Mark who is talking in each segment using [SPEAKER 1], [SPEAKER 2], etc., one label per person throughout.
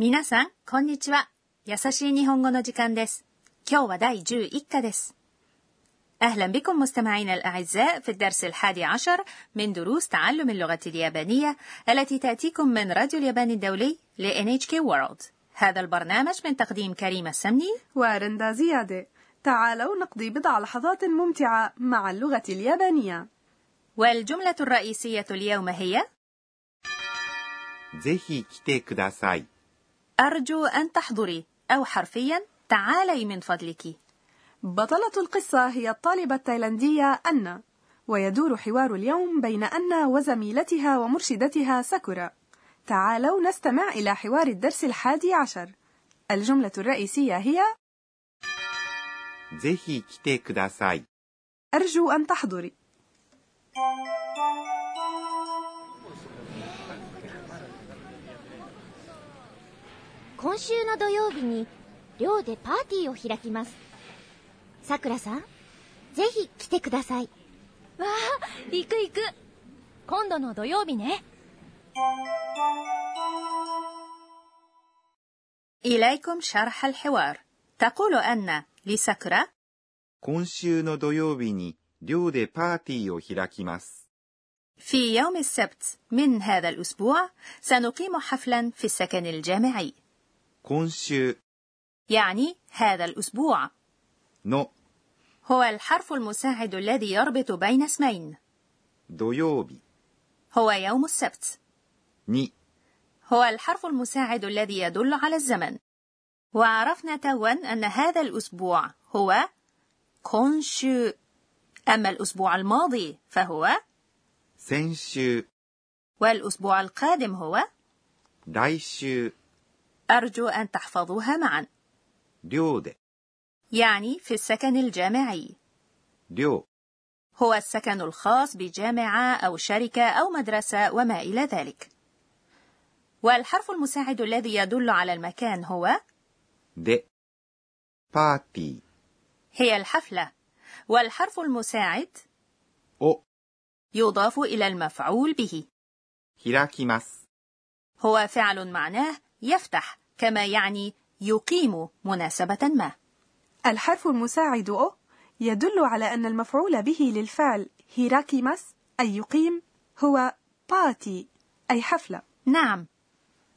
[SPEAKER 1] 皆さん、こんにちは。優しい日本語の時間です。今日は第11課です。أهلا بكم مستمعينا الأعزاء في الدرس الحادي عشر من دروس تعلم اللغة اليابانية التي تأتيكم من راديو اليابان الدولي ل NHK World. هذا البرنامج من تقديم كريم السمني
[SPEAKER 2] ورندا زيادة تعالوا نقضي بضع لحظات ممتعة مع اللغة اليابانية
[SPEAKER 1] والجملة الرئيسية اليوم هي
[SPEAKER 3] ぜひ来てください。
[SPEAKER 1] أرجو أن تحضري. أو حرفيا تعالي من فضلك.
[SPEAKER 2] بطلة القصة هي الطالبة التايلاندية أنا ويدور حوار اليوم بين أنا وزميلتها ومرشدتها ساكورا. تعالوا نستمع إلى حوار الدرس الحادي عشر. الجملة الرئيسية هي أرجو أن تحضري.
[SPEAKER 4] 今週の土曜日に寮でパーティーを開きますさくらさんぜひ来てくださいわあ行く行く今度の土曜日ね
[SPEAKER 1] إليكم شرح الحوار تقول أن لسكرة
[SPEAKER 3] 今週の土曜日に寮でパーティーを開きます。
[SPEAKER 1] في يوم السبت من هذا الأسبوع سنقيم حفلا في السكن الجامعي
[SPEAKER 3] 今週
[SPEAKER 1] يعني هذا الأسبوع
[SPEAKER 3] の
[SPEAKER 1] هو الحرف المساعد الذي يربط بين اسمين
[SPEAKER 3] 土曜日
[SPEAKER 1] هو يوم السبت
[SPEAKER 3] に
[SPEAKER 1] هو الحرف المساعد الذي يدل على الزمن وعرفنا توا أن هذا الأسبوع هو كونشو أما الأسبوع الماضي فهو
[SPEAKER 3] 先週、
[SPEAKER 1] والأسبوع القادم هو
[SPEAKER 3] 来週、
[SPEAKER 1] أرجو أن تحفظوها معا
[SPEAKER 3] 寮で、
[SPEAKER 1] يعني في السكن الجامعي
[SPEAKER 3] 寮、
[SPEAKER 1] هو السكن الخاص بجامعة أو شركة أو مدرسة وما إلى ذلك والحرف المساعد الذي يدل على المكان هو
[SPEAKER 3] で、パーティ
[SPEAKER 1] هي الحفلة والحرف المساعد
[SPEAKER 3] ーを
[SPEAKER 1] يضاف إلى المفعول به
[SPEAKER 3] 開きます。
[SPEAKER 1] هو فعل معناه يفتح كما يعني يقيم مناسبة ما.
[SPEAKER 2] الحرف المساعد أو يدل على أن المفعول به للفعل هيراكيماس أي يقيم هو باتي أي حفلة.
[SPEAKER 1] نعم.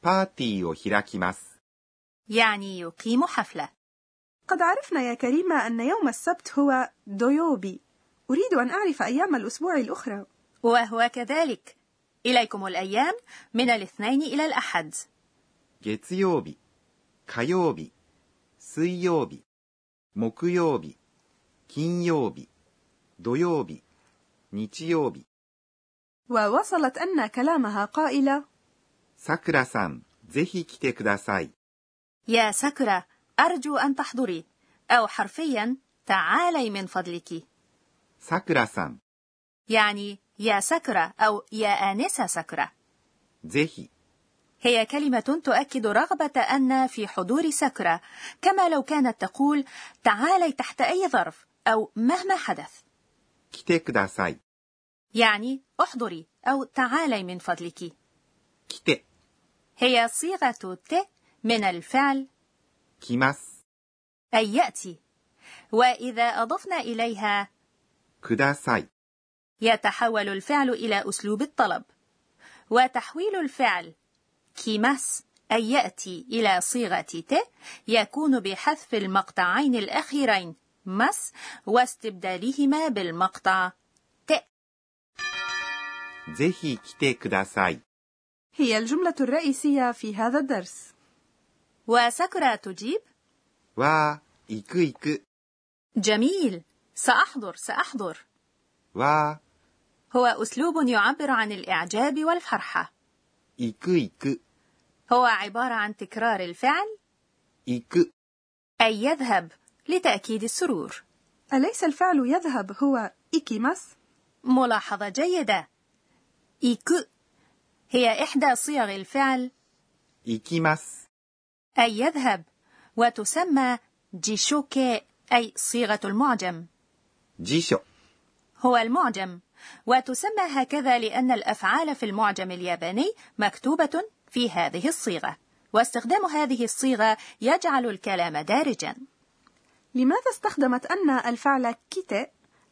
[SPEAKER 3] باتي
[SPEAKER 1] يعني يقيم حفلة.
[SPEAKER 2] قد عرفنا يا كريمة أن يوم السبت هو دويوبي. أريد أن أعرف أيام الأسبوع الأخرى.
[SPEAKER 1] وهو كذلك. إليكم الأيام من الاثنين إلى الأحد.
[SPEAKER 3] 月曜日、火曜日、水曜日、木曜日、金曜日、土曜日、日曜日。
[SPEAKER 2] ووصلت أن كلامها قائلة
[SPEAKER 3] さくらさん、ぜひ来てください。
[SPEAKER 1] يا سكرة أرجو أن تحضري أو حرفيا تعالي من فضلك
[SPEAKER 3] さくらさん、
[SPEAKER 1] يعني يا سكرة أو يا آنسة سكرة
[SPEAKER 3] ぜひ、
[SPEAKER 1] هي كلمة تؤكد رغبة أن في حضور سكرة كما لو كانت تقول تعالي تحت أي ظرف أو مهما حدث
[SPEAKER 3] 来てください。
[SPEAKER 1] يعني احضري أو تعالي من فضلك
[SPEAKER 3] 来て、
[SPEAKER 1] هي صيغة ت من الفعل
[SPEAKER 3] 来ます。
[SPEAKER 1] أي يأتي وإذا أضفنا إليها
[SPEAKER 3] ください。
[SPEAKER 1] يتحول الفعل إلى أسلوب الطلب وتحويل الفعل كيماس أي يأتي إلى صيغة ت يكون بحذف المقطعين الأخيرين مس واستبدالهما بالمقطع ت
[SPEAKER 3] ぜひ来てください。
[SPEAKER 2] هي الجملة الرئيسية في هذا الدرس
[SPEAKER 1] وسكرة تجيب
[SPEAKER 3] わー、行く行く。
[SPEAKER 1] جميل سأحضر سأحضر
[SPEAKER 3] わ
[SPEAKER 1] هو أسلوب يعبر عن الإعجاب والفرحة
[SPEAKER 3] ー、行く行く。
[SPEAKER 1] هو عبارة عن تكرار الفعل
[SPEAKER 3] 行く。
[SPEAKER 1] أي يذهب لتأكيد السرور
[SPEAKER 2] أليس الفعل يذهب هو إيكيماس؟
[SPEAKER 1] ملاحظة جيدة إيكو هي إحدى صيغ الفعل
[SPEAKER 3] 行きます。
[SPEAKER 1] أي يذهب وتسمى جيشوكي أي صيغة المعجم
[SPEAKER 3] 辞書。
[SPEAKER 1] هو المعجم وتسمى هكذا لأن الأفعال في المعجم الياباني مكتوبة في هذه الصيغة. واستخدام هذه الصيغة يجعل الكلام دارجا.
[SPEAKER 2] لماذا استخدمت أن الفعل كيتي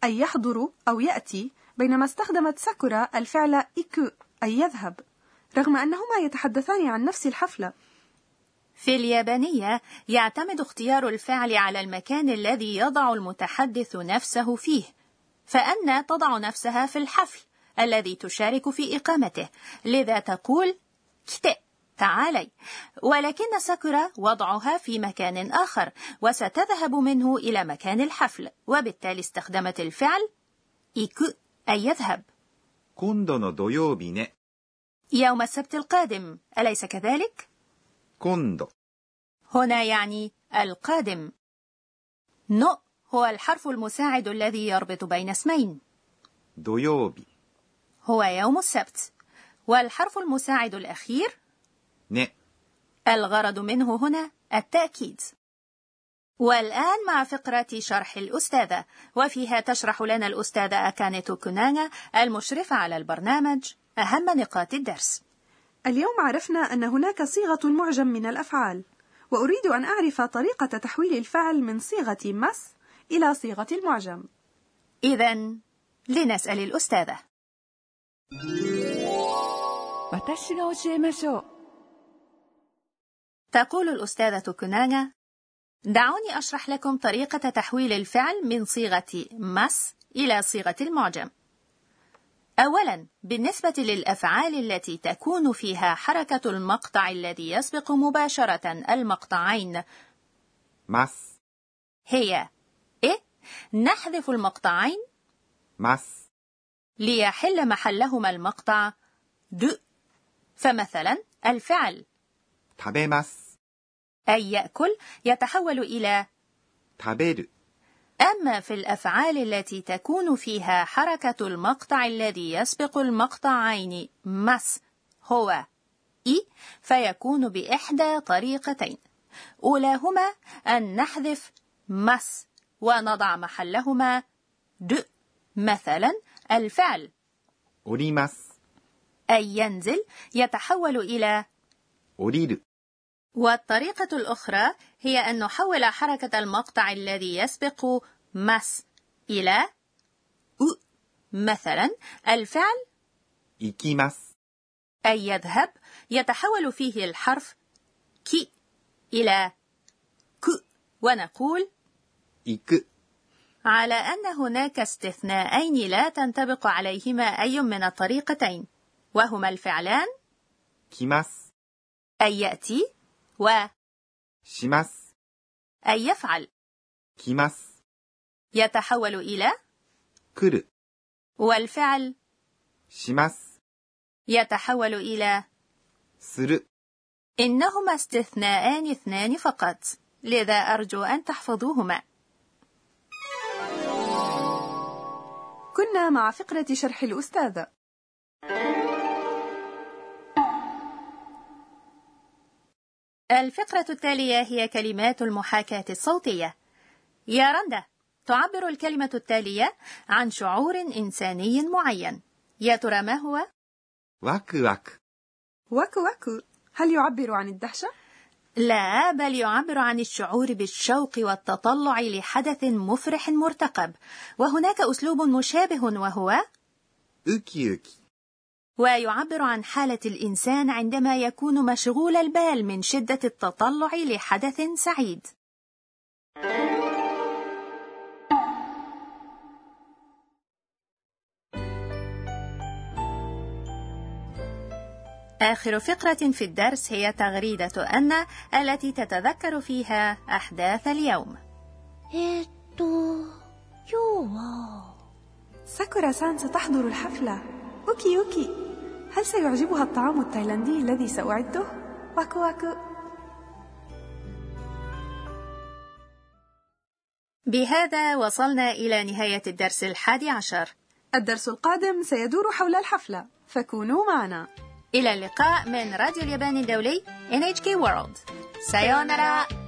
[SPEAKER 2] أي يحضر أو يأتي بينما استخدمت ساكورا الفعل إيكو أي يذهب رغم أنهما يتحدثان عن نفس الحفلة؟
[SPEAKER 1] في اليابانية يعتمد اختيار الفعل على المكان الذي يضع المتحدث نفسه فيه فأن تضع نفسها في الحفل الذي تشارك في إقامته. لذا تقول كتي تعالي. ولكن ساكورا وضعها في مكان آخر وستذهب منه إلى مكان الحفل وبالتالي استخدمت الفعل إيكو أي يذهب. يوم السبت القادم أليس كذلك؟
[SPEAKER 3] 今度.
[SPEAKER 1] هنا يعني القادم. の هو الحرف المساعد الذي يربط بين اسمين.
[SPEAKER 3] 土曜日.
[SPEAKER 1] هو يوم السبت. والحرف المساعد الأخير
[SPEAKER 3] ね。
[SPEAKER 1] الغرض منه هنا التأكيد. والآن مع فقرة شرح الأستاذة وفيها تشرح لنا الأستاذة أكاني توكوناغا المشرفة على البرنامج أهم نقاط الدرس.
[SPEAKER 2] اليوم عرفنا أن هناك صيغة معجم من الأفعال وأريد أن أعرف طريقة تحويل الفعل من صيغة مس إلى صيغة المعجم.
[SPEAKER 1] إذا لنسأل الأستاذة.
[SPEAKER 5] 私が教えましょう
[SPEAKER 1] تقول الأستاذة توكوناغا دعوني أشرح لكم طريقة تحويل الفعل من صيغة مس إلى صيغة المعجم أولا بالنسبة للأفعال التي تكون فيها حركة المقطع الذي يسبق مباشرة المقطعين
[SPEAKER 3] ます。
[SPEAKER 1] هي إيه نحذف المقطعين
[SPEAKER 3] ます。
[SPEAKER 1] ليحل محلهما المقطع د فمثلا الفعل
[SPEAKER 3] 食べます。
[SPEAKER 1] أي يأكل يتحول إلى
[SPEAKER 3] 食べる。
[SPEAKER 1] أما في الأفعال التي تكون فيها حركة المقطع الذي يسبق المقطعين مس هو إي فيكون بإحدى طريقتين أولاهما أن نحذف مس ونضع محلهما د مثلا الفعل
[SPEAKER 3] 降ります。
[SPEAKER 1] أي ينزل يتحول إلى
[SPEAKER 3] 降りる。
[SPEAKER 1] والطريقة الأخرى هي أن نحول حركة المقطع الذي يسبق مس إلى أ مثلا الفعل
[SPEAKER 3] 行きます。
[SPEAKER 1] أي يذهب يتحول فيه الحرف كي إلى ك ونقول
[SPEAKER 3] 行く。
[SPEAKER 1] على أن هناك استثناءين لا تنطبق عليهما أي من الطريقتين وهما الفعلان
[SPEAKER 3] 来ます。
[SPEAKER 1] أي يأتي و
[SPEAKER 3] します。
[SPEAKER 1] أي يفعل
[SPEAKER 3] 来ます。
[SPEAKER 1] يتحول إلى
[SPEAKER 3] 来る。
[SPEAKER 1] والفعل
[SPEAKER 3] します。
[SPEAKER 1] يتحول إلى
[SPEAKER 3] する。
[SPEAKER 1] إنهما استثناءان اثنان فقط لذا أرجو أن تحفظوهما
[SPEAKER 2] كنا مع فقرة شرح الأستاذة
[SPEAKER 1] الفقرة التالية هي كلمات المحاكاة الصوتية. يا رندا، تعبر الكلمة التالية عن شعور إنساني معين. يا ترى ما هو؟
[SPEAKER 3] わくわく.
[SPEAKER 2] わくわく، هل يعبر عن الدهشة؟
[SPEAKER 1] لا، بل يعبر عن الشعور بالشوق والتطلع لحدث مفرح مرتقب. وهناك أسلوب مشابه وهو
[SPEAKER 3] うきうき.
[SPEAKER 1] ويعبر عن حالة الإنسان عندما يكون مشغول البال من شدة التطلع لحدث سعيد. آخر فقرة في الدرس هي تغريدة أن التي تتذكر فيها أحداث اليوم.
[SPEAKER 2] ساكورا さん ستحضر الحفلة. うきうき. هل سيعجبها الطعام التايلاندي الذي سأعده؟ わくわく
[SPEAKER 1] بهذا وصلنا إلى نهاية الدرس الحادي عشر.
[SPEAKER 2] الدرس القادم سيدور حول الحفلة فكونوا معنا
[SPEAKER 1] إلى اللقاء من راديو اليابان الدولي NHK World. さようなら